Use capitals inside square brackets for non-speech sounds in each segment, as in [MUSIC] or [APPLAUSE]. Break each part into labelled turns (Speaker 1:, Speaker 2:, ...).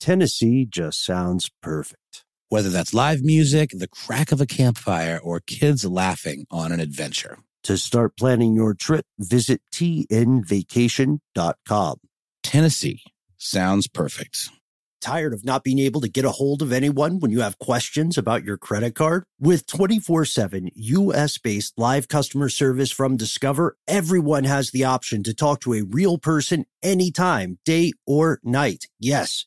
Speaker 1: Tennessee just sounds perfect.
Speaker 2: Whether that's live music, the crack of a campfire, or kids laughing on an adventure.
Speaker 1: To start planning your trip, visit tnvacation.com.
Speaker 2: Tennessee sounds perfect.
Speaker 1: Tired of not being able to get a hold of anyone when you have questions about your credit card? With 24 7 US based live customer service from Discover, everyone has the option to talk to a real person anytime, day or night. Yes,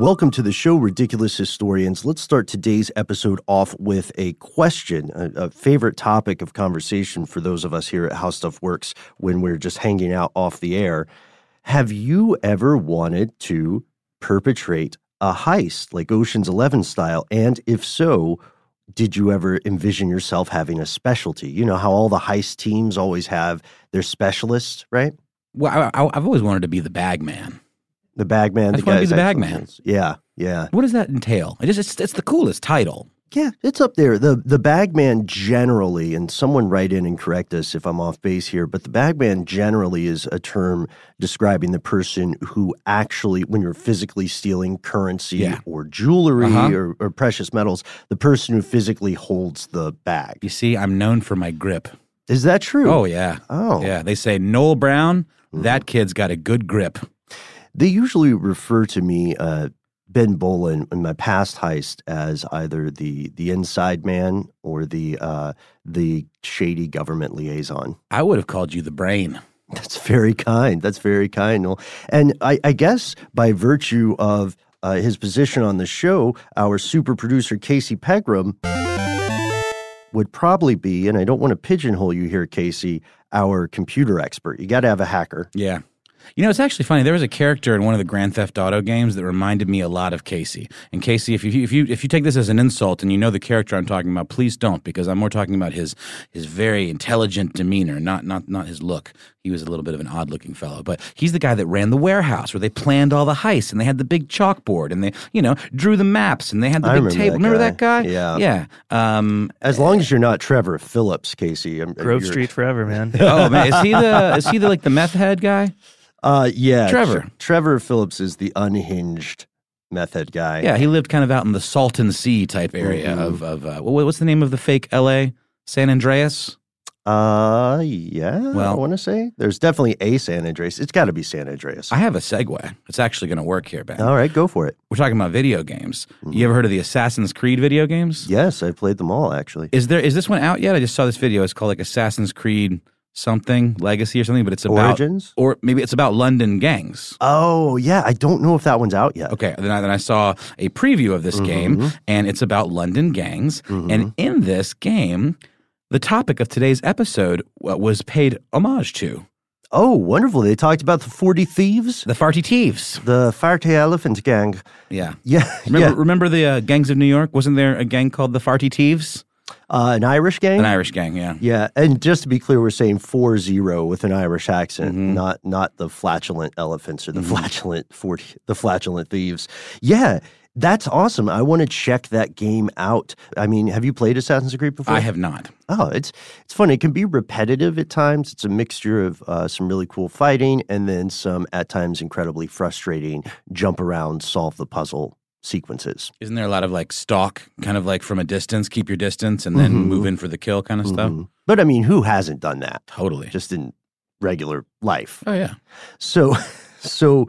Speaker 1: Welcome to the show, Ridiculous Historians. Let's start today's episode off with a question, a, a, favorite topic of conversation for those of us here at How Stuff Works when we're just hanging out off the air. Have you ever wanted to perpetrate a heist like Ocean's Eleven style? And if so, did you ever envision yourself having a specialty? You know how all the heist teams always have their specialists, right?
Speaker 2: Well, I, have always wanted to be the bag man.
Speaker 1: The bagman.
Speaker 2: I
Speaker 1: the
Speaker 2: want to be the bagman.
Speaker 1: Yeah, yeah.
Speaker 2: What does that entail? It just, it's, it's the coolest title.
Speaker 1: Yeah, it's up there. The the bagman generally, and someone write in and correct us if I'm off base here, but the bagman generally is a term describing the person who actually, when you're physically stealing currency
Speaker 2: Yeah.
Speaker 1: or jewelry
Speaker 2: Uh-huh.
Speaker 1: or, or precious metals, the person who physically holds the bag.
Speaker 2: You see, I'm known for my grip.
Speaker 1: Is that true?
Speaker 2: Oh, yeah.
Speaker 1: Oh.
Speaker 2: Yeah. They say Noel Brown, that kid's got a good grip.
Speaker 1: They usually refer to me, uh, Ben Bowlin, in my past heist as either the the inside man or the uh, the shady government liaison.
Speaker 2: I would have called you the brain.
Speaker 1: That's very kind. That's very kind. Noel. And I, I guess by virtue of uh, his position on the show, our super producer Casey Pegram would probably be, and I don't want to pigeonhole you here, Casey, our computer expert. You got to have a hacker.
Speaker 2: Yeah. You know, it's actually funny. There was a character in one of the Grand Theft Auto games that reminded me a lot of Casey. And Casey, if you if you if you take this as an insult and you know the character I'm talking about, please don't, because I'm more talking about his his very intelligent demeanor, not not not his look. He was a little bit of an odd looking fellow, but he's the guy that ran the warehouse where they planned all the heists and they had the big chalkboard and they you know drew the maps and they had the
Speaker 1: I
Speaker 2: big
Speaker 1: remember
Speaker 2: table.
Speaker 1: that
Speaker 2: remember that guy?
Speaker 1: Yeah.
Speaker 2: yeah. Um,
Speaker 1: As long as you're not Trevor Phillips, Casey. I'm,
Speaker 3: Grove Street forever, man. [LAUGHS]
Speaker 2: oh man, is he the is he the like the meth head guy?
Speaker 1: Uh, yeah,
Speaker 2: Trevor.
Speaker 1: Tre- Trevor Phillips is the unhinged method guy.
Speaker 2: Yeah, he lived kind of out in the Salton Sea type area
Speaker 1: Mhm.
Speaker 2: of of uh, what, what's the name of the fake L.A. San Andreas?
Speaker 1: Uh, yeah.
Speaker 2: Well, I
Speaker 1: want to say there's definitely a San Andreas. It's got to be San Andreas.
Speaker 2: I have a segue. It's actually going to work here, Ben.
Speaker 1: All right, go for it.
Speaker 2: We're talking about video games.
Speaker 1: Mm-hmm.
Speaker 2: You ever heard of the Assassin's Creed video games?
Speaker 1: Yes, I played them all actually.
Speaker 2: Is there is this one out yet? I just saw this video. It's called like Assassin's Creed something Legacy or something, but it's about
Speaker 1: Origins?
Speaker 2: or maybe it's about London gangs.
Speaker 1: Oh yeah, I don't know if that one's out yet.
Speaker 2: Okay, then I, then I saw a preview of this game, and it's about London gangs. And in this game, the topic of today's episode was paid homage to
Speaker 1: Oh, wonderful! They talked about the Forty Thieves,
Speaker 2: the Farty Thieves.
Speaker 1: the Farty Elephant Gang.
Speaker 2: Yeah.
Speaker 1: Yeah,
Speaker 2: Remember,
Speaker 1: yeah.
Speaker 2: remember the uh, gangs of New York? Wasn't there a gang called the Farty Thieves?
Speaker 1: Uh, an Irish gang.
Speaker 2: An Irish gang, yeah.
Speaker 1: Yeah, and just to be clear, we're saying four zero with an Irish accent,
Speaker 2: Mm-hmm.
Speaker 1: not not the flatulent elephants or the flatulent forty the flatulent thieves. Yeah, that's awesome. I want to check that game out. I mean, have you played Assassin's Creed before?
Speaker 2: I have not.
Speaker 1: Oh, it's it's fun. It can be repetitive at times. It's a mixture of uh, some really cool fighting and then some at times incredibly frustrating jump around, solve the puzzle sequences.
Speaker 2: Isn't there a lot of like stalk, kind of like from a distance, keep your distance, and then
Speaker 1: Mhm.
Speaker 2: move in for the kill kind of stuff?
Speaker 1: Mhm. But I mean, who hasn't done that
Speaker 2: Totally.
Speaker 1: just in regular life?
Speaker 2: oh, yeah.
Speaker 1: So, [LAUGHS] so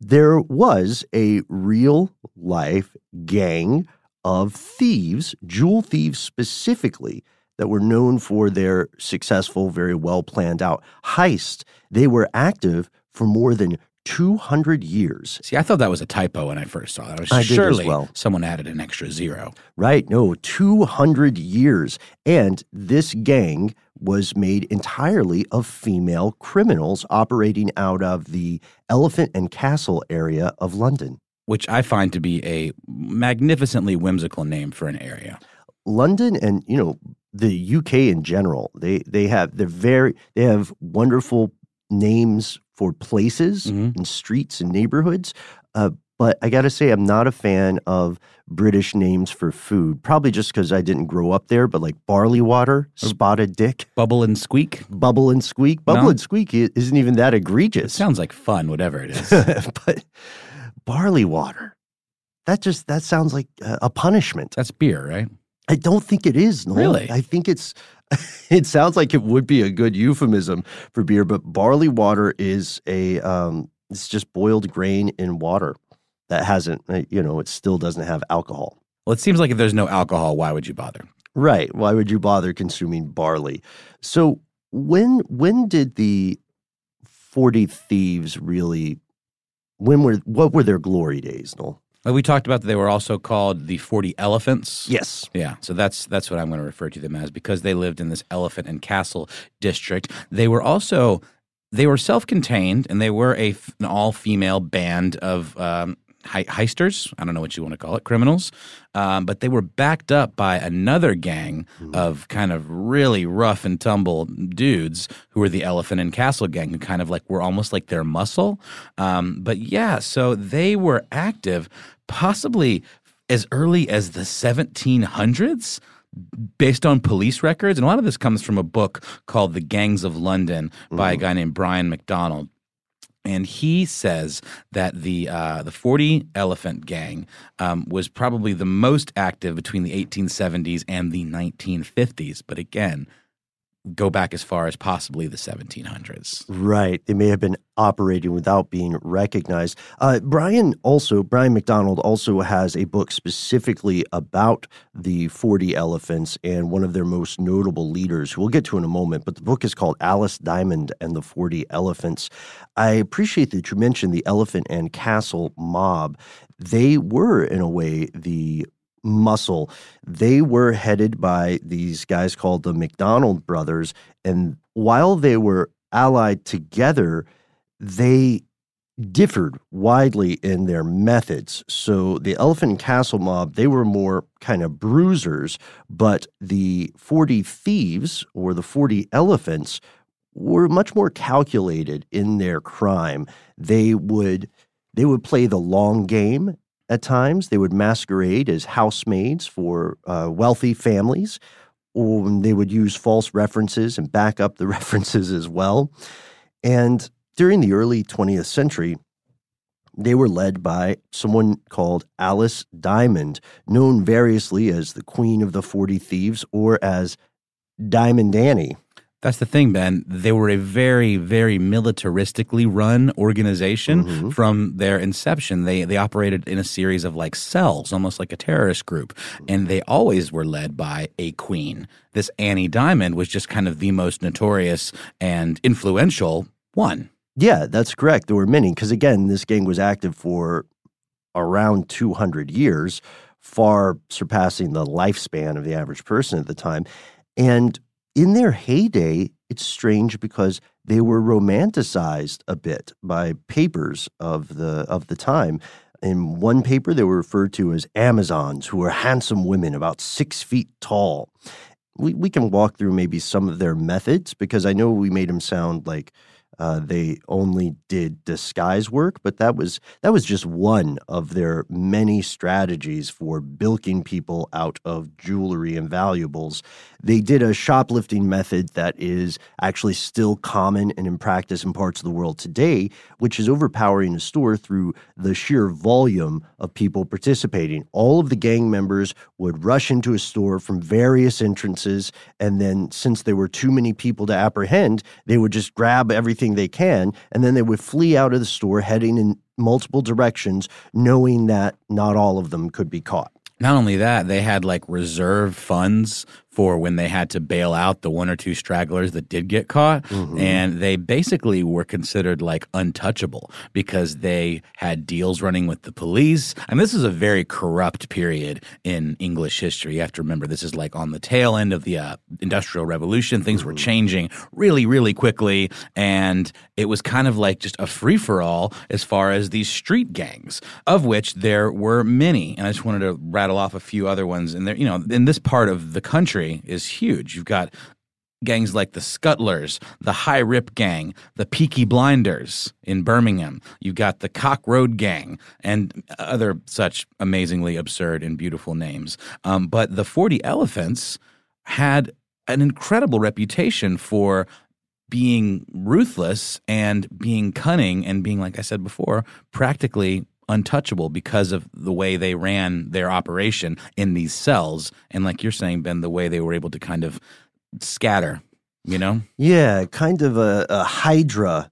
Speaker 1: there was a real life gang of thieves, jewel thieves specifically, that were known for their successful, very well planned out heist. They were active for more than 200 years.
Speaker 2: See, I thought that was a typo when I first saw it. I was
Speaker 1: I
Speaker 2: surely
Speaker 1: well.
Speaker 2: someone added an extra zero.
Speaker 1: Right? No, 200 years. And this gang was made entirely of female criminals operating out of the Elephant and Castle area of London.
Speaker 2: Which I find to be a magnificently whimsical name for an area.
Speaker 1: London and, you know, the UK in general, they they have they're very they have wonderful names for places
Speaker 2: Mhm.
Speaker 1: and streets and neighborhoods. Uh, but I got to say, I'm not a fan of British names for food. Probably just because I didn't grow up there. But like barley water, spotted dick,
Speaker 2: Bubble and squeak.
Speaker 1: bubble and squeak. Bubble
Speaker 2: No?
Speaker 1: and squeak isn't even that egregious.
Speaker 2: It sounds like fun, whatever it is. [LAUGHS]
Speaker 1: but barley water, that just that sounds like a punishment.
Speaker 2: That's beer, right?
Speaker 1: I don't think it is. Noel.
Speaker 2: Really?
Speaker 1: I think it's. [LAUGHS] It sounds like it would be a good euphemism for beer, but barley water is a. Um, it's just boiled grain in water that hasn't. uh, You know, it still doesn't have alcohol.
Speaker 2: Well, it seems like if there's no alcohol, why would you bother?
Speaker 1: Right. Why would you bother consuming barley? So when when did the forty thieves really? When were what were their glory days, Noel?
Speaker 2: Well, we talked about that they were also called the 40 elephants.
Speaker 1: Yes.
Speaker 2: Yeah, so that's that's what I'm going to refer to them as because they lived in this elephant and castle district. They were also they were self-contained and they were a an all-female band of um, hei- heisters. I don't know what you want to call it, criminals. Um, but they were backed up by another gang of kind of really rough and tumble dudes who were the elephant and castle gang, who kind of like were almost like their muscle. Um, but yeah, so they were active, possibly as early as the 1700s based on police records. And a lot of this comes from a book called The Gangs of London by a guy named Brian McDonald. And he says that the uh, the Forty Elephant Gang um, was probably the most active between the 1870s and the 1950s. But again, go back as far as possibly the 1700s.
Speaker 1: Right. They may have been operating without being recognized. Uh, Brian also, Brian McDonald also has a book specifically about the 40 elephants and one of their most notable leaders, who we'll get to in a moment. But the book is called Alice Diamond and the 40 Elephants. I appreciate that you mentioned the Elephant and Castle mob. They were, in a way, the muscle. They were headed by these guys called the McDonald brothers. And while they were allied together, they differed widely in their methods. So the Elephant Castle mob, they were more kind of bruisers, but the 40 thieves or the 40 elephants were much more calculated in their crime. They would they would play the long game at times. They would masquerade as housemaids for uh, wealthy families, or they would use false references and back up the [LAUGHS] references as well. And during the early 20th century, they were led by someone called Alice Diamond, known variously as the Queen of the Forty Thieves or as Diamond Annie.
Speaker 2: That's the thing, Ben. They were a very, very militaristically run organization
Speaker 1: Mhm.
Speaker 2: from their inception. They they operated in a series of like cells, almost like a terrorist group, and they always were led by a queen. This Annie Diamond was just kind of the most notorious and influential one.
Speaker 1: Yeah, that's correct. There were many because again, this gang was active for around 200 years, far surpassing the lifespan of the average person at the time. And in their heyday, it's strange because they were romanticized a bit by papers of the of the time. In one paper, they were referred to as Amazons, who were handsome women about six feet tall. We we can walk through maybe some of their methods because I know we made them sound like uh, they only did disguise work, but that was that was just one of their many strategies for bilking people out of jewelry and valuables. They did a shoplifting method that is actually still common and in practice in parts of the world today, which is overpowering a store through the sheer volume of people participating. All of the gang members would rush into a store from various entrances, and then since there were too many people to apprehend, they would just grab everything they can, and then they would flee out of the store heading in multiple directions, knowing that not all of them could be caught.
Speaker 2: Not only that, they had like reserve funds for when they had to bail out the one or two stragglers that did get caught. Mm-hmm. And they basically were considered like untouchable because they had deals running with the police. And this is a very corrupt period in English history. You have to remember this is like on the tail end of the uh, Industrial Revolution. Things mm-hmm. were changing really, really quickly. And it was kind of like just a free for all as far as these street gangs, of which there were many. And I just wanted to rattle off a few other ones. And there, you know, in this part of the country, is huge. You've got gangs like the Scuttlers, the High Rip Gang, the Peaky Blinders in Birmingham. You've got the Cock Road Gang and other such amazingly absurd and beautiful names. Um, but the 40 Elephants had an incredible reputation for being ruthless and being cunning and being, like I said before, practically untouchable because of the way they ran their operation in these cells. And like you're saying, Ben, the way they were able to kind of scatter, you know?
Speaker 1: Yeah, kind of a, a hydra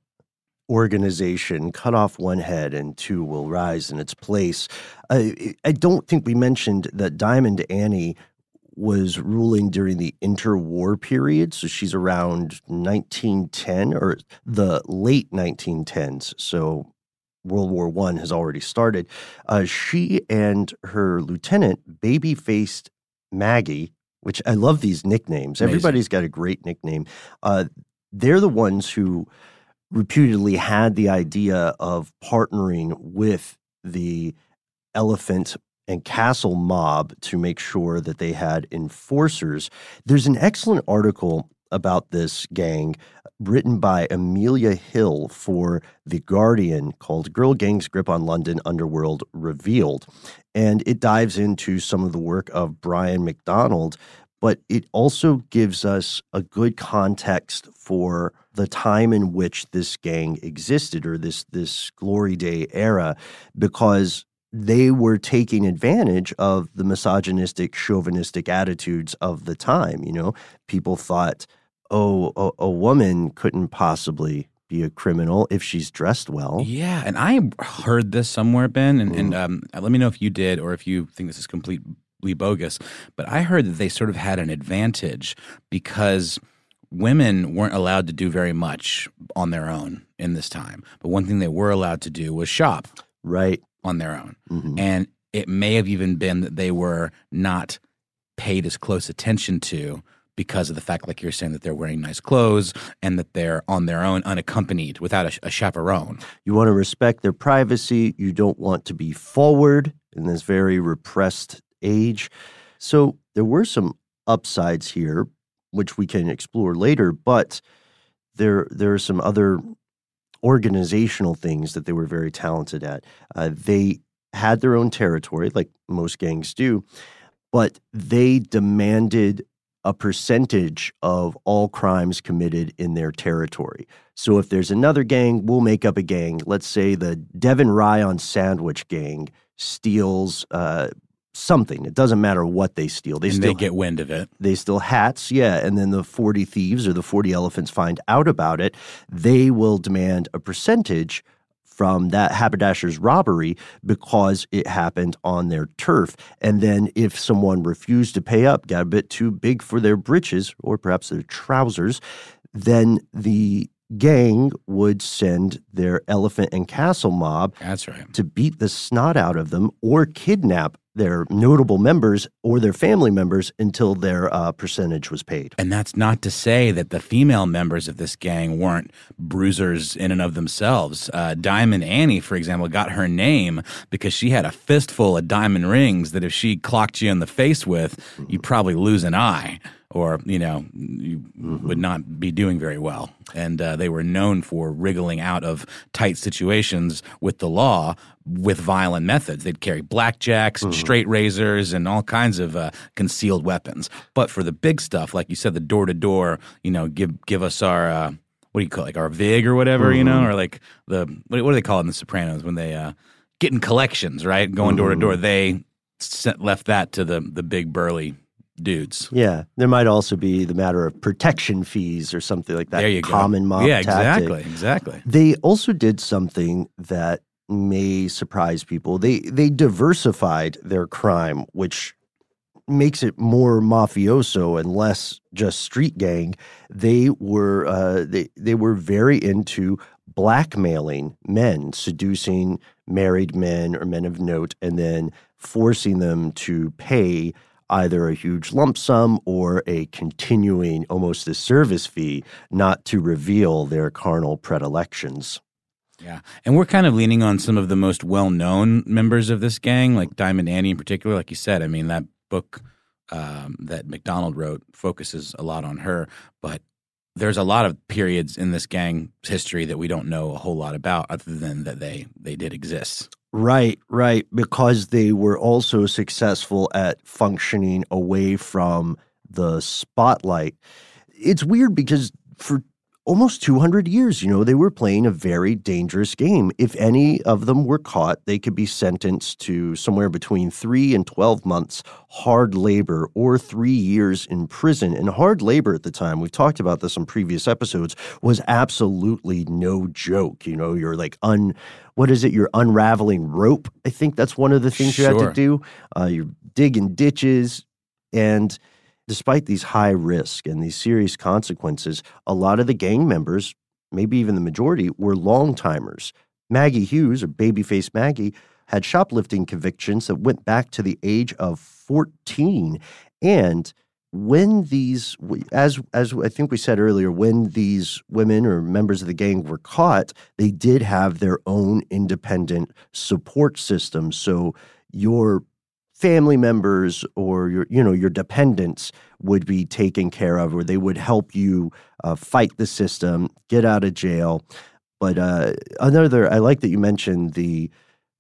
Speaker 1: organization cut off one head and two will rise in its place. I, I don't think we mentioned that Diamond Annie was ruling during the interwar period. So she's around 1910 or the late 1910s. So World War One has already started. Uh, she and her lieutenant, baby faced Maggie, which I love these nicknames. Amazing. Everybody's got a great nickname. Uh, they're the ones who reputedly had the idea of partnering with the elephant and castle mob to make sure that they had enforcers. There's an excellent article about this gang written by Amelia Hill for The Guardian called Girl Gangs Grip on London Underworld Revealed. And it dives into some of the work of Brian McDonald, but it also gives us a good context for the time in which this gang existed or this this glory day era because they were taking advantage of the misogynistic chauvinistic attitudes of the time you know people thought oh, a, a woman couldn't possibly be a criminal if she's dressed well.
Speaker 2: Yeah, and I heard this somewhere, Ben, and, mm. and um, let me know if you did or if you think this is completely bogus. But I heard that they sort of had an advantage because women weren't allowed to do very much on their own in this time. But one thing they were allowed to do was shop.
Speaker 1: Right.
Speaker 2: On their own. Mm-hmm. And it may have even been that they were not paid as close attention to because of the fact, like you're saying, that they're wearing nice clothes and that they're on their own, unaccompanied, without a, a chaperone.
Speaker 1: You want to respect their privacy. You don't want to be forward in this very repressed age. So there were some upsides here, which we can explore later, but there there are some other organizational things that they were very talented at. Uh, they had their own territory, like most gangs do, but they demanded a percentage of all crimes committed in their territory. So if there's another gang, we'll make up a gang. Let's say the Devon Rye on Sandwich gang steals uh, something. It doesn't matter what they steal.
Speaker 2: They
Speaker 1: and
Speaker 2: still they get wind of it.
Speaker 1: They steal hats, yeah. And then the 40 thieves or the 40 elephants find out about it. They will demand a percentage from that haberdasher's robbery because it happened on their turf. And then if someone refused to pay up, got a bit too big for their breeches or perhaps their trousers, then the gang would send their elephant and castle mob
Speaker 2: That's right.
Speaker 1: to beat the snot out of them or kidnap their notable members or their family members until their uh, percentage was paid.
Speaker 2: And that's not to say that the female members of this gang weren't bruisers in and of themselves. Uh, diamond Annie, for example, got her name because she had a fistful of diamond rings that if she clocked you in the face with, you'd probably lose an eye or you know you mm-hmm. would not be doing very well and uh, they were known for wriggling out of tight situations with the law with violent methods they'd carry blackjacks mm-hmm. straight razors and all kinds of uh, concealed weapons but for the big stuff like you said the door to door you know give give us our uh, what do you call it, like our vig or whatever mm-hmm. you know mm-hmm. or like the what, what, do they call it in the sopranos when they uh, get in collections right going door to door they sent, left that to the the big burly dudes.
Speaker 1: Yeah, there might also be the matter of protection fees or something like that.
Speaker 2: There you
Speaker 1: common
Speaker 2: go.
Speaker 1: mob
Speaker 2: yeah,
Speaker 1: tactic.
Speaker 2: exactly, exactly.
Speaker 1: They also did something that may surprise people. They they diversified their crime, which makes it more mafioso and less just street gang. They were uh, they they were very into blackmailing men, seducing married men or men of note, and then forcing them to pay either a huge lump sum or a continuing, almost a service fee, not to reveal their carnal predilections.
Speaker 2: Yeah. And we're kind of leaning on some of the most well known members of this gang, like Diamond Annie in particular. Like you said, I mean, that book um, that McDonald wrote focuses a lot on her. But there's a lot of periods in this gang's history that we don't know a whole lot about other than that they, they did exist.
Speaker 1: Right, right. Because they were also successful at functioning away from the spotlight. It's weird because for almost 200 years, you know, they were playing a very dangerous game. If any of them were caught, they could be sentenced to somewhere between three and 12 months hard labor or three years in prison. And hard labor at the time, we've talked about this on previous episodes, was absolutely no joke. You know, you're like un. What is it? You're unraveling rope. I think that's one of the things
Speaker 2: Sure.
Speaker 1: you had to do. Uh, you're digging ditches. And despite these high risk and these serious consequences, a lot of the gang members, maybe even the majority, were long timers. Maggie Hughes, or Babyface Maggie, had shoplifting convictions that went back to the age of 14. And when these, as as I think we said earlier, when these women or members of the gang were caught, they did have their own independent support system. So your family members or your you know your dependents would be taken care of or they would help you uh, fight the system get out of jail. But uh, another i like that you mentioned the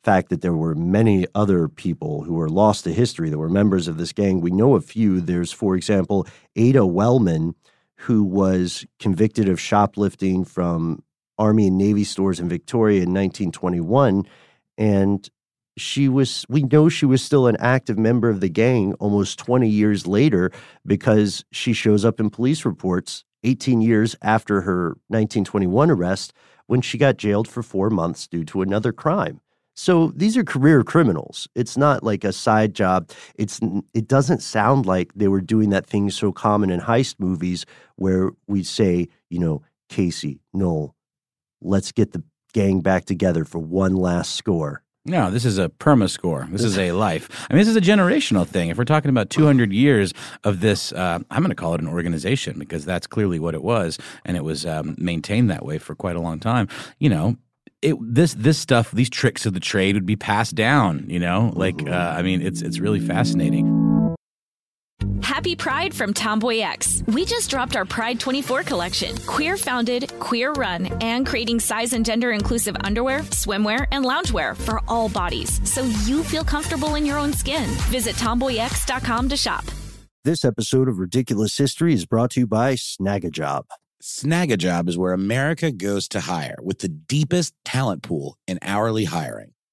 Speaker 1: fact that there were many other people who were lost to history that were members of this gang. We know a few. There's for example ada wellman who was convicted of shoplifting from army and navy stores in victoria in 1921 and she was we know she was still an active member of the gang almost 20 years later because she shows up in police reports 18 years after her 1921 arrest when she got jailed for 4 months due to another crime. So these are career criminals. It's not like a side job. It's it doesn't sound like they were doing that thing so common in heist movies where we say you know Casey Noel let's get the gang back together for one last score
Speaker 2: No, this is a perma score. This is a life. I mean, this is a generational thing. If we're talking about 200 years of this, uh, I'm going to call it an organization because that's clearly what it was, and it was um, maintained that way for quite a long time. You know, it this this stuff, these tricks of the trade would be passed down. You know, like uh, I mean, it's it's really fascinating.
Speaker 4: Happy Pride from Tomboy X. We just dropped our Pride 24 collection. Queer founded, queer run, and creating size and gender inclusive underwear, swimwear, and loungewear for all bodies so you feel comfortable in your own skin. Visit tomboyx.com to shop.
Speaker 1: This episode of Ridiculous History is brought to you by Snagajob.
Speaker 3: Snagajob is where America goes to hire with the deepest talent pool in hourly hiring.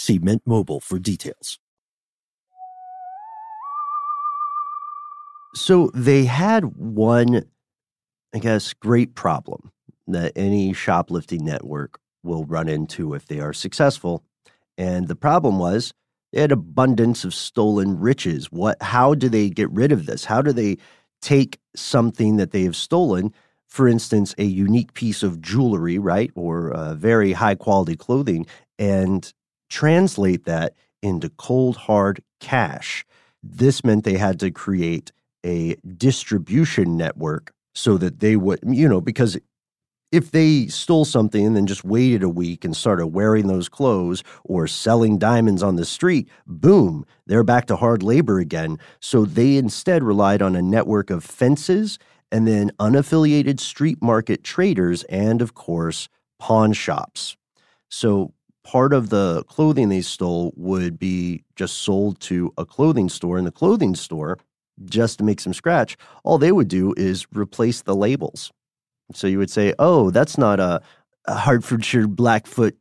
Speaker 1: See Mint Mobile for details. So they had one, I guess, great problem that any shoplifting network will run into if they are successful. And the problem was they had abundance of stolen riches. What how do they get rid of this? How do they take something that they have stolen, for instance, a unique piece of jewelry, right, or uh, very high quality clothing, and translate that into cold hard cash? This meant they had to create a distribution network so that they would, you know, because if they stole something and then just waited a week and started wearing those clothes or selling diamonds on the street, boom, they're back to hard labor again. So they instead relied on a network of fences and then unaffiliated street market traders and, of course, pawn shops. So part of the clothing they stole would be just sold to a clothing store. and the clothing store, just to make some scratch, all they would do is replace the labels. So you would say, "Oh, that's not a, a Hertfordshire Blackfoot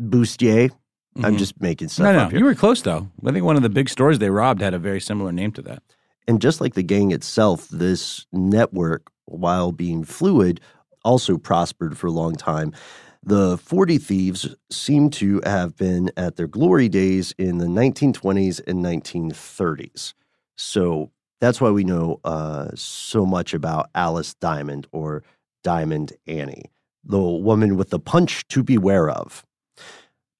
Speaker 1: bustier." I'm
Speaker 2: Mhm.
Speaker 1: just making stuff
Speaker 2: No, no,
Speaker 1: up here.
Speaker 2: you were close though. I think one of the big stores they robbed had a very similar name to that.
Speaker 1: And just like the gang itself, this network, while being fluid, also prospered for a long time. The 40 Thieves seem to have been at their glory days in the 1920s and 1930s. So that's why we know uh, so much about Alice Diamond or Diamond Annie, the woman with the punch to beware of.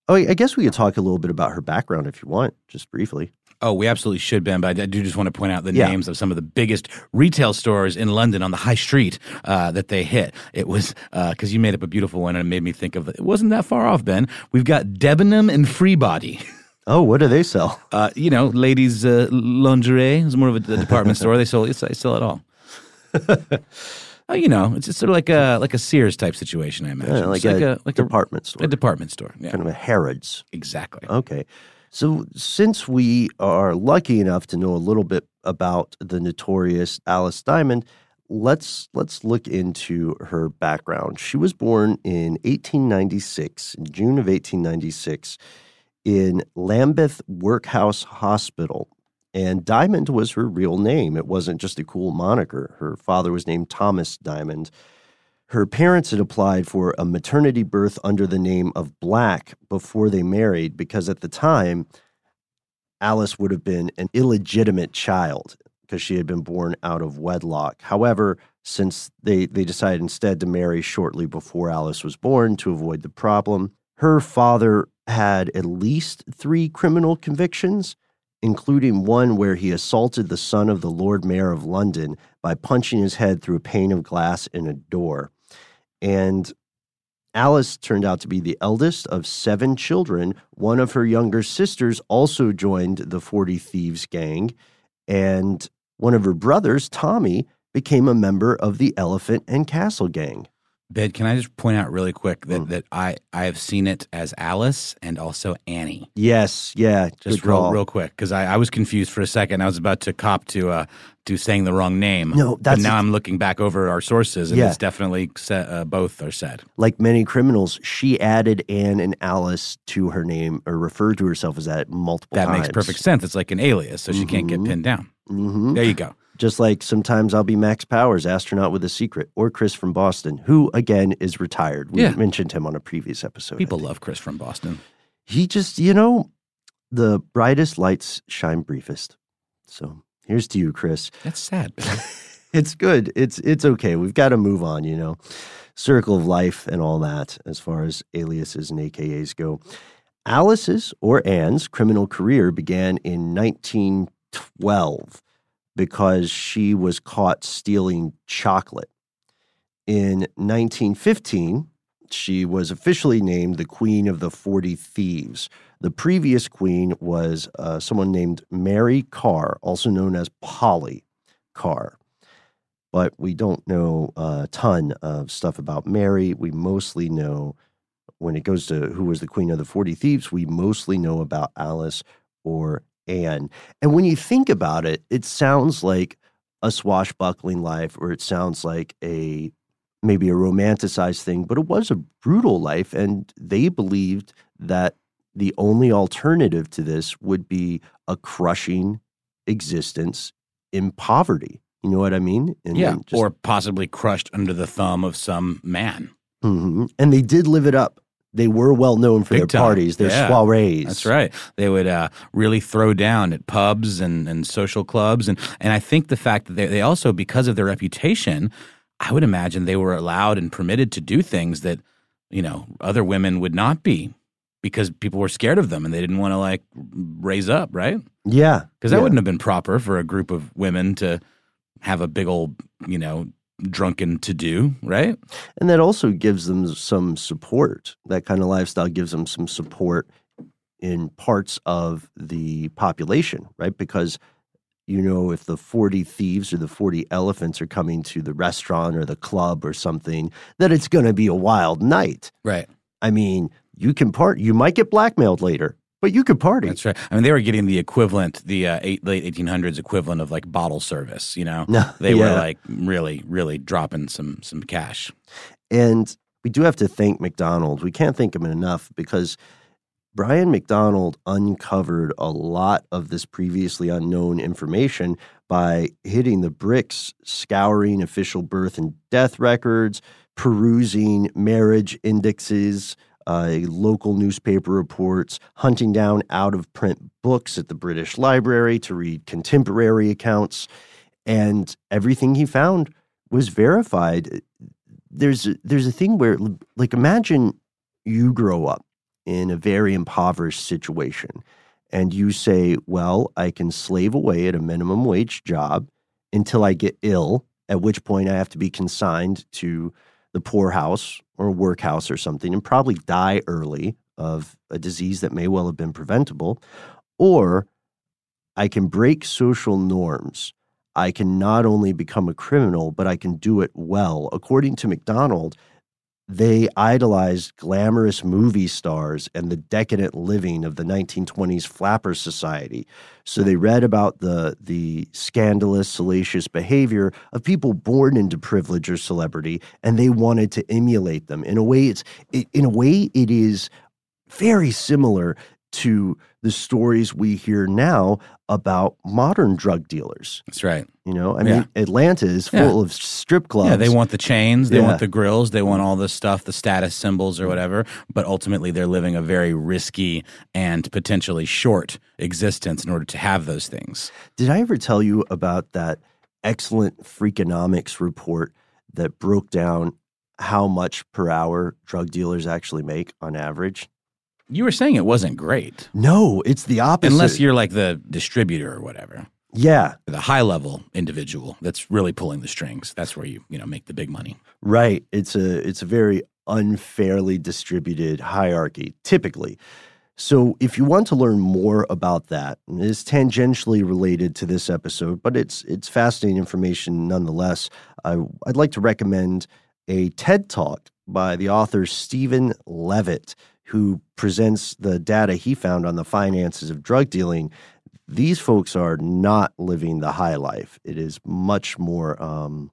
Speaker 1: Oh, I guess we could talk a little bit about her background if you want, just briefly.
Speaker 2: Oh, we absolutely should, Ben. But I do just want to point out the
Speaker 1: Yeah.
Speaker 2: names of some of the biggest retail stores in London on the high street uh, that they hit. It was because you made up a beautiful one, and it made me think of it. Wasn't that far off, Ben? We've got Debenham and Freebody. [LAUGHS]
Speaker 1: Oh, what do they sell?
Speaker 2: Uh, you know, ladies' uh, lingerie It's more of a, a department store. They sell, they sell it all. Oh, [LAUGHS] you know, it's just sort of like a like a Sears type situation, I imagine.
Speaker 1: Yeah, like,
Speaker 2: It's
Speaker 1: a,
Speaker 2: like
Speaker 1: department store.
Speaker 2: a department store. Yeah,
Speaker 1: kind of a Harrods.
Speaker 2: exactly.
Speaker 1: Okay. So, since we are lucky enough to know a little bit about the notorious Alice Diamond, let's let's look into her background. She was born in 1896, in June of 1896, in Lambeth Workhouse Hospital. And Diamond was her real name. It wasn't just a cool moniker. Her father was named Thomas Diamond. Her parents had applied for a maternity birth under the name of Black before they married because at the time, Alice would have been an illegitimate child because she had been born out of wedlock. However, since they, they decided instead to marry shortly before Alice was born to avoid the problem, her father had at least three criminal convictions, including one where he assaulted the son of the Lord Mayor of London by punching his head through a pane of glass in a door. And Alice turned out to be the eldest of seven children. One of her younger sisters also joined the 40 Thieves gang, and one of her brothers, Tommy, became a member of the Elephant and Castle gang.
Speaker 2: Ben, can I just point out really quick that,
Speaker 1: Mm.
Speaker 2: that I, I have seen it as Alice and also Annie.
Speaker 1: Yes, yeah,
Speaker 2: Just real,
Speaker 1: call.
Speaker 2: real quick, because I, I was confused for a second. I was about to cop to uh, to saying the wrong name.
Speaker 1: No,
Speaker 2: but now I'm looking back over our sources, and
Speaker 1: Yeah.
Speaker 2: it's definitely said, uh, both are said.
Speaker 1: Like many criminals, she added Anne and Alice to her name or referred to herself as that multiple
Speaker 2: That
Speaker 1: times.
Speaker 2: makes perfect sense. It's like an alias, so she can't get
Speaker 1: Mhm.
Speaker 2: pinned down.
Speaker 1: hmm
Speaker 2: There you go.
Speaker 1: Just like sometimes I'll be Max Powers, astronaut with a secret, or Chris from Boston, who again is retired. We
Speaker 2: Yeah.
Speaker 1: mentioned him on a previous episode.
Speaker 2: People love Chris from Boston.
Speaker 1: He just, you know, the brightest lights shine briefest. So here's to you, Chris.
Speaker 2: That's sad. [LAUGHS] [LAUGHS]
Speaker 1: It's good. It's it's okay. We've got to move on, you know. Circle of life and all that as far as aliases and AKAs go. Alice's or Anne's criminal career began in 1912 because she was caught stealing chocolate. In 1915, she was officially named the Queen of the 40 Thieves. The previous queen was uh, someone named Mary Carr, also known as Polly Carr. But we don't know a ton of stuff about Mary. We mostly know, when it goes to who was the Queen of the 40 Thieves, we mostly know about Alice or Anne. And when you think about it, it sounds like a swashbuckling life or it sounds like a maybe a romanticized thing, but it was a brutal life. And they believed that the only alternative to this would be a crushing existence in poverty. You know what I mean?
Speaker 2: And yeah. Just, or possibly crushed under the thumb of some man.
Speaker 1: Mm-hmm. And they did live it up. They were well known for Big their time. parties, their yeah, soirees.
Speaker 2: That's right. They would uh, really throw down at pubs and, and social clubs. And, and I think the fact that they, they also, because of their reputation, I would imagine they were allowed and permitted to do things that, you know, other women would not be because people were scared of them and they didn't want to like raise up, right?
Speaker 1: Yeah.
Speaker 2: Because that
Speaker 1: yeah.
Speaker 2: wouldn't have been proper for a group of women to have a big old, you know, drunken to do, right?
Speaker 1: And that also gives them some support. That kind of lifestyle gives them some support in parts of the population, right? Because you know, if the 40 thieves or the 40 elephants are coming to the restaurant or the club or something, that it's going to be a wild night.
Speaker 2: Right.
Speaker 1: I mean, you can part, you might get blackmailed later, but you could party.
Speaker 2: That's right. I mean, they were getting the equivalent, the uh, eight, late 1800s equivalent of like bottle service, you know?
Speaker 1: No,
Speaker 2: they
Speaker 1: yeah.
Speaker 2: were like really, really dropping some, some cash.
Speaker 1: And we do have to thank McDonald. We can't thank him enough because Brian McDonald uncovered a lot of this previously unknown information by hitting the bricks, scouring official birth and death records, perusing marriage indexes, uh, local newspaper reports, hunting down out of print books at the British Library to read contemporary accounts. And everything he found was verified. There's a, there's a thing where, like, imagine you grow up in a very impoverished situation and you say, well, I can slave away at a minimum wage job until I get ill, at which point I have to be consigned to the poorhouse or workhouse or something and probably die early of a disease that may well have been preventable. Or I can break social norms. I can not only become a criminal, but I can do it well. According to McDonald, they idolized glamorous movie stars and the decadent living of the 1920s flapper society. So they read about the the scandalous, salacious behavior of people born into privilege or celebrity, and they wanted to emulate them. In a way, it's it, in a way it is very similar to the stories we hear now about modern drug dealers.
Speaker 2: That's right.
Speaker 1: You know, I mean, Atlanta is full yeah. of strip clubs.
Speaker 2: Yeah, they want the chains, they yeah. want the grills, they want all this stuff, the status symbols or whatever. But ultimately, they're living a very risky and potentially short existence in order to have those things.
Speaker 1: Did I ever tell you about that excellent Freakonomics report that broke down how much per hour drug dealers actually make on average?
Speaker 2: You were saying it wasn't great.
Speaker 1: No, it's the opposite.
Speaker 2: Unless you're like the distributor or whatever.
Speaker 1: Yeah.
Speaker 2: The high level individual that's really pulling the strings. That's where you, you know, make the big money.
Speaker 1: Right. It's a it's a very unfairly distributed hierarchy, typically. So if you want to learn more about that, it's tangentially related to this episode, but it's it's fascinating information nonetheless. I, I'd like to recommend a TED talk by the author Steven Levitt who presents the data he found on the finances of drug dealing, these folks are not living the high life. It is much more, um,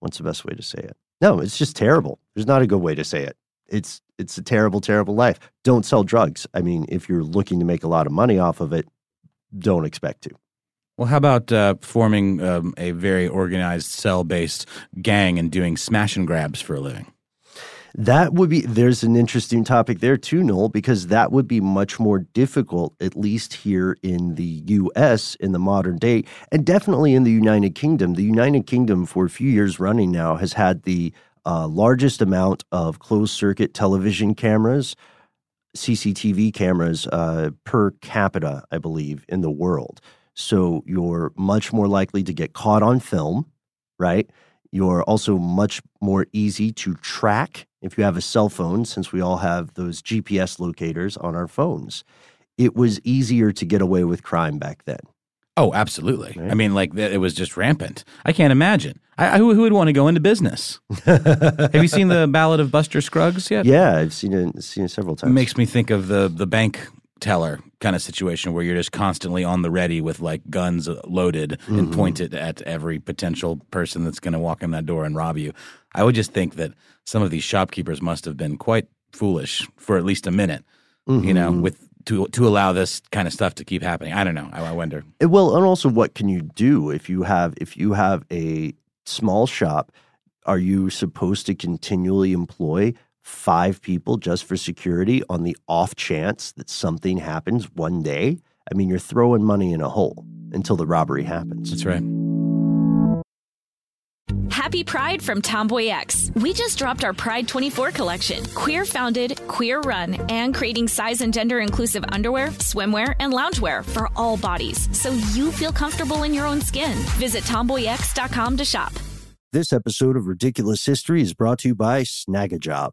Speaker 1: what's the best way to say it? No, it's just terrible. There's not a good way to say it. It's it's a terrible, terrible life. Don't sell drugs. I mean, if you're looking to make a lot of money off of it, don't expect to.
Speaker 2: Well, how about uh, forming um, a very organized cell based gang and doing smash and grabs for a living?
Speaker 1: That would be, there's an interesting topic there too, Noel, because that would be much more difficult, at least here in the US in the modern day, and definitely in the United Kingdom. The United Kingdom, for a few years running now, has had the uh, largest amount of closed circuit television cameras, CCTV cameras uh, per capita, I believe, in the world. So you're much more likely to get caught on film, right? You're also much more easy to track if you have a cell phone, since we all have those GPS locators on our phones, it was easier to get away with crime back then.
Speaker 2: Oh, absolutely.
Speaker 1: Right.
Speaker 2: I mean, like it was just rampant. I can't imagine. I, I, who, who would want to go into business? [LAUGHS] Have you seen the Ballad of Buster Scruggs yet?
Speaker 1: Yeah, I've seen it seen it several
Speaker 2: It
Speaker 1: times.
Speaker 2: makes me think of the the bank teller kind of situation where you're just constantly on the ready with like guns loaded and
Speaker 1: Mhm.
Speaker 2: pointed at every potential person that's going to walk in that door and rob you. I would just think that some of these shopkeepers must have been quite foolish for at least a minute, you know,
Speaker 1: Mhm.
Speaker 2: with to to allow this kind of stuff to keep happening. I don't know. I, I wonder.
Speaker 1: Uh, Well, and also, what can you do if you have if you have a small shop? Are you supposed to continually employ five people just for security on the off chance that something happens one day? I mean, you're throwing money in a hole until the robbery happens.
Speaker 2: That's right.
Speaker 4: Happy Pride from Tomboy X. We just dropped our Pride 24 collection. Queer founded, queer run, and creating size and gender inclusive underwear, swimwear, and loungewear for all bodies so you feel comfortable in your own skin. Visit tomboyx.com to shop.
Speaker 1: This episode of Ridiculous History is brought to you by Snagajob.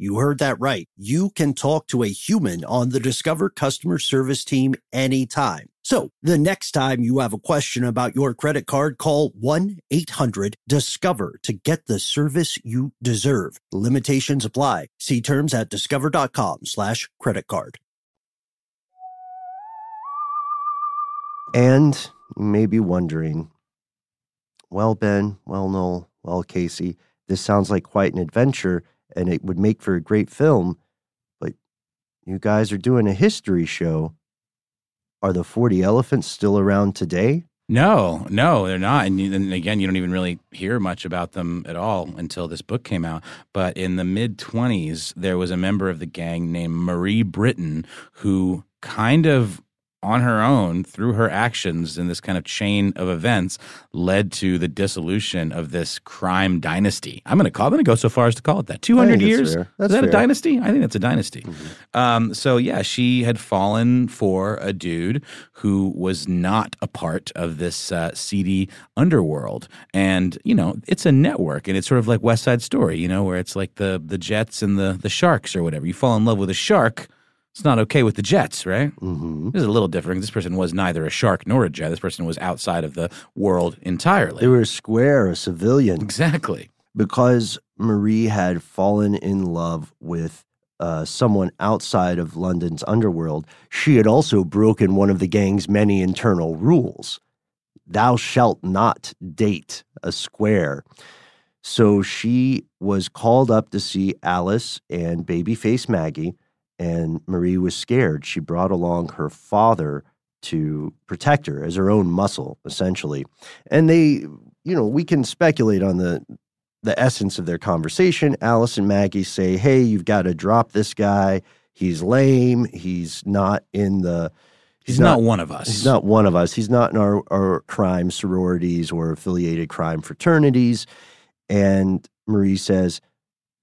Speaker 1: you heard that right. You can talk to a human on the Discover customer service team anytime. So the next time you have a question about your credit card, call 1-800-DISCOVER to get the service you deserve. Limitations apply. See terms at discover.com slash credit card. And you may be wondering, well, Ben, well, Noel, well, Casey, this sounds like quite an adventure and it would make for a great film, but you guys are doing a history show. Are the 40 elephants still around today?
Speaker 2: No, no, they're not. And, and again, you don't even really hear much about them at all until this book came out. But in the mid 20s, there was a member of the gang named Marie Britton who kind of on her own, through her actions in this kind of chain of events, led to the dissolution of this crime dynasty. I'm going to call. I'm going to go so far as to call it that. 200
Speaker 1: that's
Speaker 2: years.
Speaker 1: fair.
Speaker 2: Is
Speaker 1: That's
Speaker 2: that a dynasty? I think that's a dynasty. Um, so yeah, she had fallen for a dude who was not a part of this uh, seedy underworld, and you know it's a network, and it's sort of like West Side Story, you know, where it's like the the Jets and the the Sharks or whatever. You fall in love with a shark. It's not okay with the Jets, right?
Speaker 1: Mm-hmm.
Speaker 2: This is a little different. This person was neither a shark nor a jet. This person was outside of the world entirely.
Speaker 1: They were a square, a civilian,
Speaker 2: exactly.
Speaker 1: because Marie had fallen in love with uh, someone outside of London's underworld. She had also broken one of the gang's many internal rules. Thou shalt not date a square. So she was called up to see Alice and babyface Maggie, and Marie was scared. She brought along her father to protect her as her own muscle, essentially. And they, you know, we can speculate on the the essence of their conversation. Alice and Maggie say, "Hey, you've got to drop this guy. He's lame. He's not in the.
Speaker 2: He's, not, one of us.
Speaker 1: He's not one of us. He's not in our, our crime sororities or affiliated crime fraternities." And Marie says,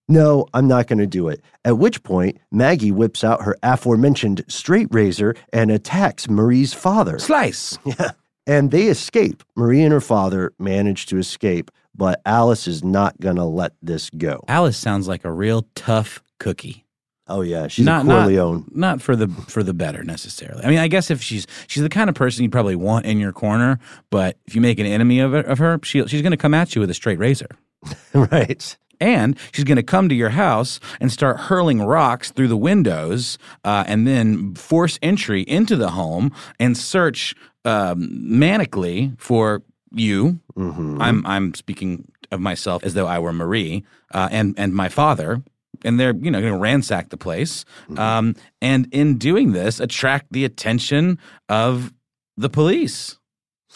Speaker 1: No, I'm not going to do it. At which point, Maggie whips out her aforementioned straight razor and attacks Marie's father.
Speaker 2: Slice. [LAUGHS]
Speaker 1: Yeah. And they escape. Marie and her father manage to escape, but Alice is not going to let this go.
Speaker 2: Alice sounds like a real tough cookie.
Speaker 1: Oh yeah, she's
Speaker 2: not
Speaker 1: a
Speaker 2: not
Speaker 1: Corleone.
Speaker 2: not for the for the better necessarily. I mean, I guess if she's she's the kind of person you probably want in your corner, but if you make an enemy of, it, of her, she, she's going to come at you with a straight razor. [LAUGHS]
Speaker 1: right.
Speaker 2: And she's going to come to your house and start hurling rocks through the windows uh, and then force entry into the home and search um, manically for you.
Speaker 1: Mm-hmm.
Speaker 2: I'm, I'm speaking of myself as though I were Marie uh, and, and my father. And they're, you know, going to ransack the place. Um, and in doing this, attract the attention of the police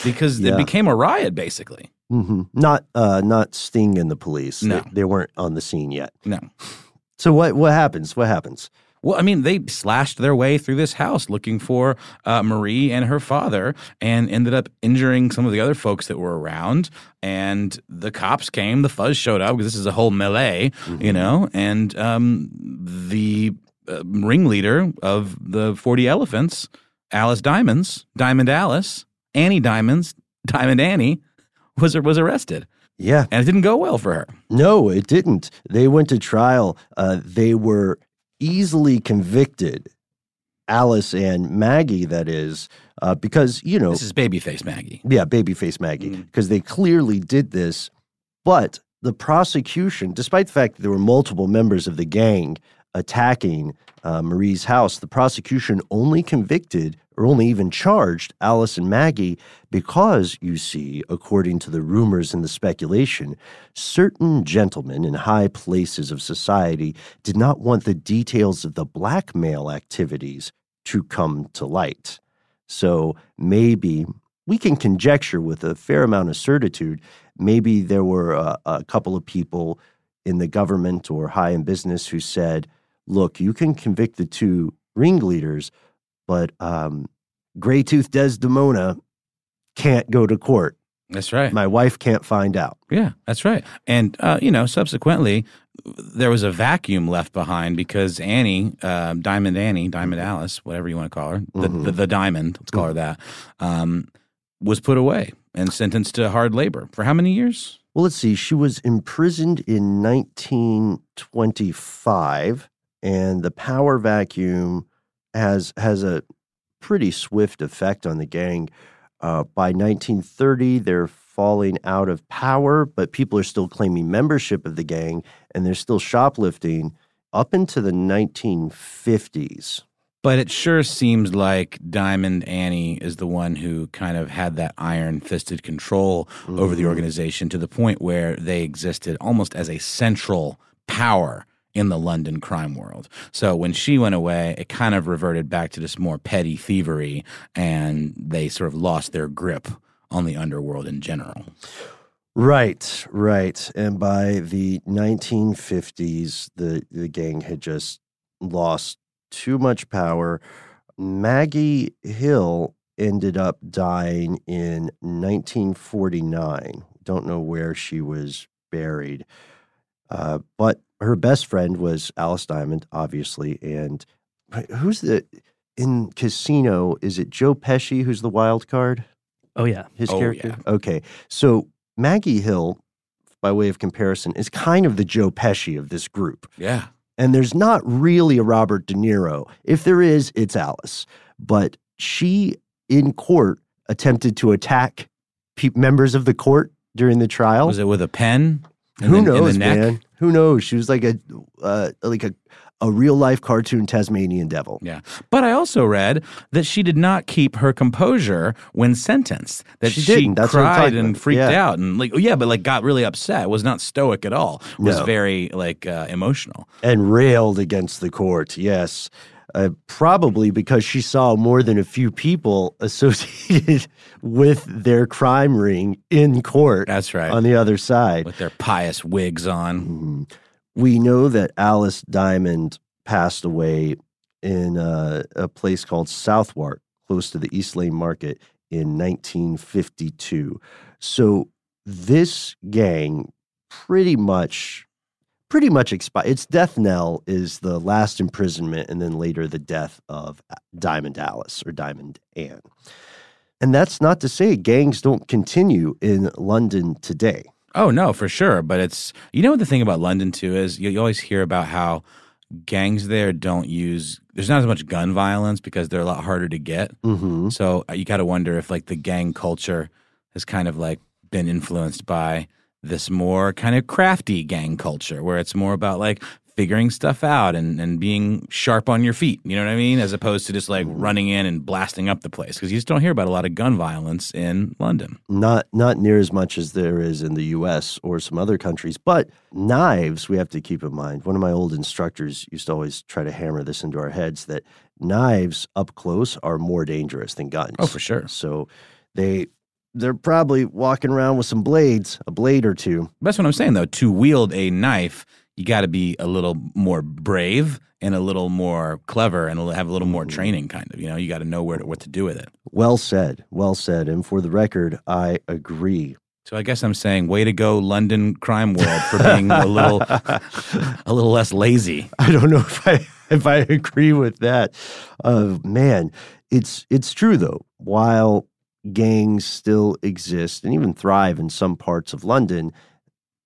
Speaker 2: because
Speaker 1: Yeah.
Speaker 2: it became a riot, basically.
Speaker 1: Hmm Not uh, not Sting and the police.
Speaker 2: No.
Speaker 1: They, they weren't on the scene yet.
Speaker 2: No.
Speaker 1: So what what happens? What happens?
Speaker 2: Well, I mean, they slashed their way through this house looking for uh, Marie and her father and ended up injuring some of the other folks that were around. And the cops came, the fuzz showed up because this is a whole melee, you know, and um, the uh, ringleader of the 40 elephants, Alice Diamonds, Diamond Alice, Annie Diamonds, Diamond Annie, was, was arrested.
Speaker 1: Yeah.
Speaker 2: And it didn't go well for her.
Speaker 1: No, it didn't. They went to trial. Uh, they were easily convicted. Alice and Maggie, that is, uh, because you know
Speaker 2: This is babyface Maggie.
Speaker 1: Yeah, babyface Maggie, because they clearly did this. But the prosecution, despite the fact that there were multiple members of the gang attacking uh, Marie's house, the prosecution only convicted or only even charged Alice and Maggie because, you see, according to the rumors and the speculation, certain gentlemen in high places of society did not want the details of the blackmail activities to come to light. So maybe we can conjecture with a fair amount of certitude. Maybe there were a, a couple of people in the government or high in business who said, look, you can convict the two ringleaders, but um, Gray Tooth Desdemona can't go to court.
Speaker 2: That's right.
Speaker 1: My wife can't find out.
Speaker 2: Yeah, that's right. And uh, you know, subsequently, there was a vacuum left behind because Annie, uh, Diamond Annie, Diamond Alice, whatever you want to call her, the, the, the Diamond, let's call her that, um, was put away and sentenced to hard labor for how many years?
Speaker 1: Well, let's see. She was imprisoned in 1925, and the power vacuum has has a pretty swift effect on the gang. Uh, by 1930, they're falling out of power, but people are still claiming membership of the gang, and they're still shoplifting up into the 1950s.
Speaker 2: But it sure seems like Diamond Annie is the one who kind of had that iron fisted control over the organization to the point where they existed almost as a central power in the London crime world. So when she went away, it kind of reverted back to this more petty thievery and they sort of lost their grip on the underworld in general.
Speaker 1: Right, right. And by the 1950s, the, the gang had just lost too much power. Maggie Hill ended up dying in 1949. Don't know where she was buried. Uh, but her best friend was Alice Diamond, obviously. And who's the in Casino? Is it Joe Pesci who's the wild card?
Speaker 5: Oh yeah.
Speaker 1: his
Speaker 2: Oh,
Speaker 1: character? Okay. So Maggie Hill, by way of comparison, is kind of the Joe Pesci of this group.
Speaker 2: Yeah.
Speaker 1: And there's not really a Robert De Niro. If there is, it's Alice. But she, in court, attempted to attack pe- members of the court during the trial.
Speaker 2: Was it with a pen? In
Speaker 1: Who
Speaker 2: the- in
Speaker 1: knows, man? Who knows? She was like a uh, like a a real life cartoon Tasmanian devil.
Speaker 2: Yeah. But I also read that she did not keep her composure when sentenced. That
Speaker 1: She
Speaker 2: she,
Speaker 1: didn't. That's what
Speaker 2: cried and
Speaker 1: about.
Speaker 2: freaked
Speaker 1: Yeah.
Speaker 2: out and like, oh yeah, but like got really upset. Was not stoic at all. Was
Speaker 1: No.
Speaker 2: very like uh, emotional.
Speaker 1: and railed against the court. Yes. Uh, probably because she saw more than a few people [LAUGHS] associated with their crime ring in court
Speaker 2: That's right.
Speaker 1: on the other side.
Speaker 2: With their pious wigs on.
Speaker 1: Mhm. We know that Alice Diamond passed away in uh, a place called Southwark, close to the East Lane Market, in 1952. So this gang pretty much pretty much expired. Its death knell is the last imprisonment and then later the death of Diamond Alice or Diamond Anne. And that's not to say gangs don't continue in London today.
Speaker 2: Oh no, for sure. But it's you know what the thing about London too is you, you always hear about how gangs there don't use. There's not as much gun violence because they're a lot harder to get.
Speaker 1: Mm-hmm.
Speaker 2: So uh, you got to wonder if like the gang culture has kind of like been influenced by this more kind of crafty gang culture where it's more about like figuring stuff out and, and being sharp on your feet. You know what I mean? As opposed to just like mm-hmm. running in and blasting up the place because you just don't hear about a lot of gun violence in London.
Speaker 1: Not not near as much as there is in the U.S. or some other countries, but knives we have to keep in mind. One of my old instructors used to always try to hammer this into our heads that knives up close are more dangerous than guns.
Speaker 2: Oh, for sure.
Speaker 1: So they they're probably walking around with some blades, a blade or two.
Speaker 2: That's what I'm saying though. To wield a knife, you got to be a little more brave and a little more clever and have a little more training. Kind of, you know, you got to know where to, what to do with it.
Speaker 1: Well said, well said. And for the record, I agree.
Speaker 2: So I guess I'm saying, way to go, London crime world, for being a little, [LAUGHS] a little less lazy.
Speaker 1: I don't know if I if I agree with that. Uh, man, it's it's true though. While gangs still exist and even thrive in some parts of London,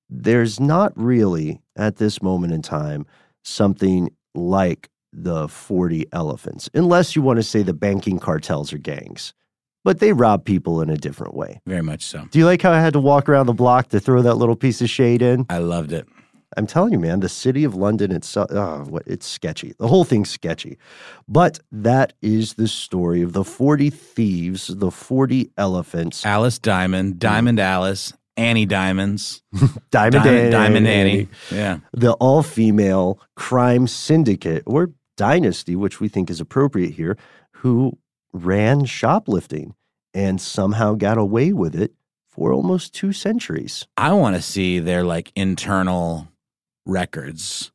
Speaker 1: there's not really at this moment in time something like the 40 elephants, unless you want to say the banking cartels are gangs. But they rob people in a different way.
Speaker 2: Very much so.
Speaker 1: Do you like how I had to walk around the block to throw that little piece of shade in?
Speaker 2: I loved it.
Speaker 1: I'm telling you, man, the city of London itself, uh, oh, what, it's sketchy. The whole thing's sketchy. But that is the story of the 40 thieves, the 40 elephants,
Speaker 2: Alice Diamond, mm. Diamond Alice, Annie Diamonds, [LAUGHS]
Speaker 1: Diamond,
Speaker 2: Diamond,
Speaker 1: Annie,
Speaker 2: Diamond Annie. Yeah.
Speaker 1: the all female crime syndicate or dynasty, which we think is appropriate here, who ran shoplifting and somehow got away with it for almost two centuries.
Speaker 2: I want to see their like internal records,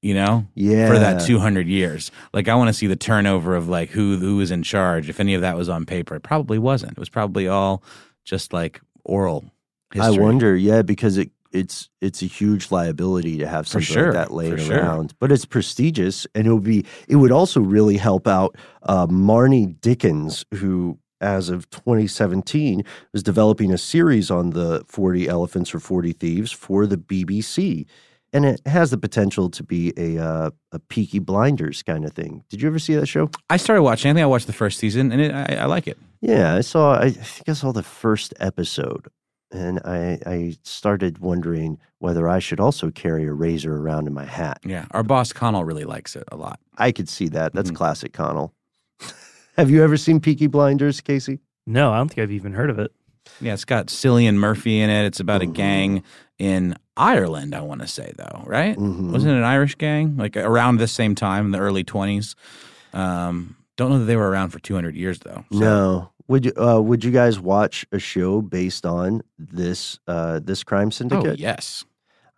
Speaker 2: you know,
Speaker 1: Yeah.
Speaker 2: for that 200 years. Like, I want to see the turnover of like who who was in charge. If any of that was on paper, it probably wasn't. It was probably all just like oral. History.
Speaker 1: I wonder, yeah, because it it's it's a huge liability to have something
Speaker 2: sure,
Speaker 1: like that laying
Speaker 2: sure.
Speaker 1: around. But it's prestigious, and it would be it would also really help out uh, Marnie Dickens, who, as of 2017, was developing a series on the 40 elephants or 40 thieves for the BBC. And it has the potential to be a uh, a Peaky Blinders kind of thing. Did you ever see that show?
Speaker 2: I started watching. I think I watched the first season, and it, I, I like it.
Speaker 1: Yeah, I saw. I think I saw the first episode, and I I started wondering whether I should also carry a razor around in my hat.
Speaker 2: Yeah, our boss Connell really likes it a lot.
Speaker 1: I could see that. That's
Speaker 2: Mhm.
Speaker 1: classic Connell. [LAUGHS] Have you ever seen Peaky Blinders, Casey?
Speaker 5: No, I don't think I've even heard of it.
Speaker 2: Yeah, it's got Cillian Murphy in it. It's about
Speaker 1: Mhm.
Speaker 2: a gang in Ireland. I want to say though, right?
Speaker 1: Mhm.
Speaker 2: Wasn't it an Irish gang like around this same time in the early twenties? Um, don't know that they were around for two hundred years though. So-
Speaker 1: No. Would you uh, Would you guys watch a show based on this uh, this crime
Speaker 2: Oh
Speaker 1: syndicate?
Speaker 2: yes.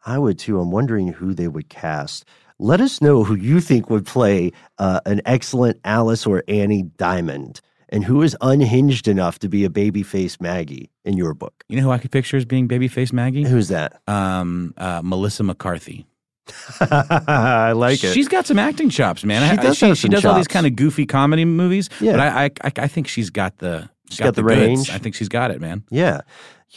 Speaker 1: I would too. I'm wondering who they would cast. Let us know who you think would play uh, an excellent Alice or Annie Diamond, and who is unhinged enough to be a babyface Maggie in your book.
Speaker 2: You know who I could picture as being babyface Maggie?
Speaker 1: Who's that?
Speaker 2: Um, uh, Melissa McCarthy. [LAUGHS]
Speaker 1: I like it.
Speaker 2: She's got some acting chops, man.
Speaker 1: She
Speaker 2: I- I-
Speaker 1: does
Speaker 2: she, she does all these kind of goofy comedy movies.
Speaker 1: Yeah.
Speaker 2: But I, I, I, think she's got the
Speaker 1: She's got the
Speaker 2: goods.
Speaker 1: range.
Speaker 2: I think she's got it, man.
Speaker 1: Yeah,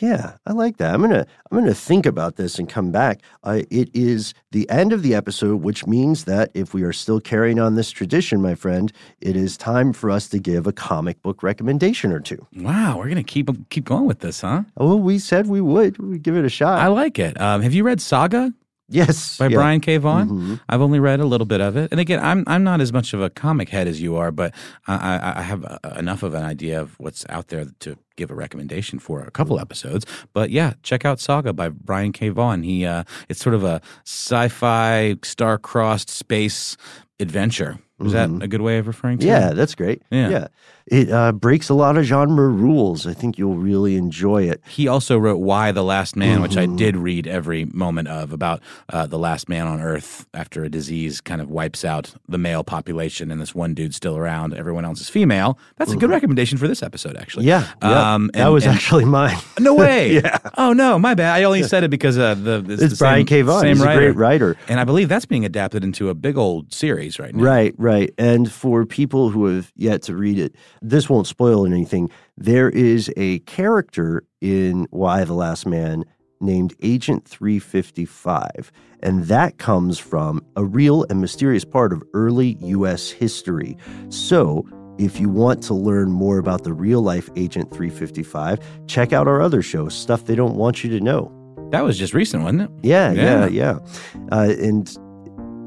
Speaker 1: yeah, I like that. I'm gonna I'm gonna think about this and come back. Uh, it is the end of the episode, which means that if we are still carrying on this tradition, my friend, it is time for us to give a comic book recommendation or two.
Speaker 2: Wow, we're gonna keep keep going with this, huh?
Speaker 1: Oh, we said we would. We'd give it a shot.
Speaker 2: I like it. Um, have you read Saga
Speaker 1: yes,
Speaker 2: by
Speaker 1: yeah.
Speaker 2: Brian K. Vaughan?
Speaker 1: Mhm.
Speaker 2: I've only read a little bit of it, and again, I'm I'm not as much of a comic head as you are, but I, I, I have uh, enough of an idea of what's out there to give a recommendation for a couple episodes. But yeah, check out Saga by Brian K. Vaughan. He uh, it's sort of a sci-fi star-crossed space adventure. Is that a good way of referring to
Speaker 1: Mm-hmm. Yeah,
Speaker 2: it?
Speaker 1: that's great.
Speaker 2: Yeah.
Speaker 1: yeah. It uh, breaks a lot of genre rules. I think you'll really enjoy it.
Speaker 2: He also wrote Y the Last Man, which I
Speaker 1: Mhm.
Speaker 2: did read every moment of about uh, the last man on Earth after a disease kind of wipes out the male population and this one dude's still around. Everyone else is female. That's a good recommendation for this episode, actually.
Speaker 1: Mm-hmm. Yeah, yeah.
Speaker 2: Um,
Speaker 1: that was
Speaker 2: and-
Speaker 1: actually mine. [LAUGHS]
Speaker 2: No way. [LAUGHS]
Speaker 1: Yeah.
Speaker 2: Oh, no, my bad. I only said it because uh, the, it's,
Speaker 1: It's
Speaker 2: the
Speaker 1: Brian
Speaker 2: same,
Speaker 1: K. Vaughan.
Speaker 2: Same
Speaker 1: He's
Speaker 2: writer.
Speaker 1: a great writer.
Speaker 2: And I believe that's being adapted into a big old series right now.
Speaker 1: Right, right. And for people who have yet to read it, this won't spoil anything. There is a character in Y the Last Man named Agent 355, and that comes from a real and mysterious part of early U.S. history. So, if you want to learn more about the real life Agent 355, check out our other show, Stuff They Don't Want You to Know.
Speaker 2: That was just recent, wasn't it?
Speaker 1: Yeah, yeah, yeah. yeah. Uh, and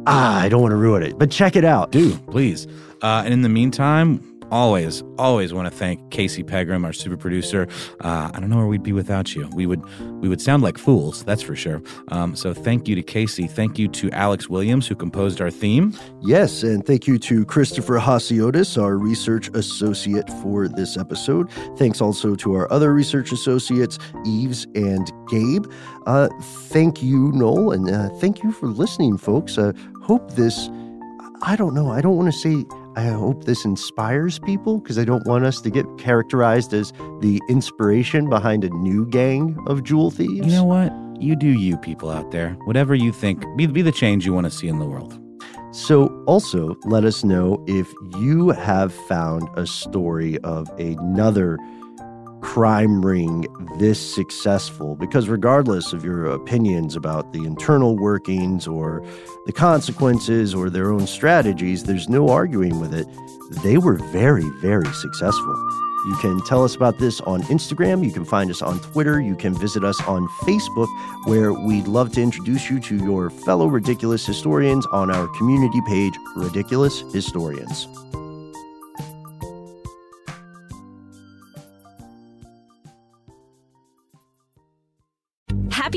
Speaker 1: ah, I don't want to ruin it, but check it out.
Speaker 2: Do, please. Uh, and in the meantime, always, always want to thank Casey Pegram, our super producer. Uh, I don't know where we'd be without you. We would we would sound like fools, that's for sure. Um, so thank you to Casey. Thank you to Alex Williams, who composed our theme.
Speaker 1: Yes, and thank you to Christopher Hasiotis, our research associate for this episode. Thanks also to our other research associates, Eves and Gabe. Uh, thank you, Noel, and uh, thank you for listening, folks. Uh, hope this. I don't know. I don't want to say I hope this inspires people because I don't want us to get characterized as the inspiration behind a new gang of jewel thieves.
Speaker 2: You know what? You do you, people out there. Whatever you think, be, be the change you want to see in the world.
Speaker 1: So, also let us know if you have found a story of another crime ring this successful because regardless of your opinions about the internal workings or the consequences or their own strategies there's no arguing with it they were very very successful you can tell us about this on Instagram. You can find us on Twitter. You can visit us on Facebook, where we'd love to introduce you to your fellow ridiculous historians on our community page, Ridiculous Historians.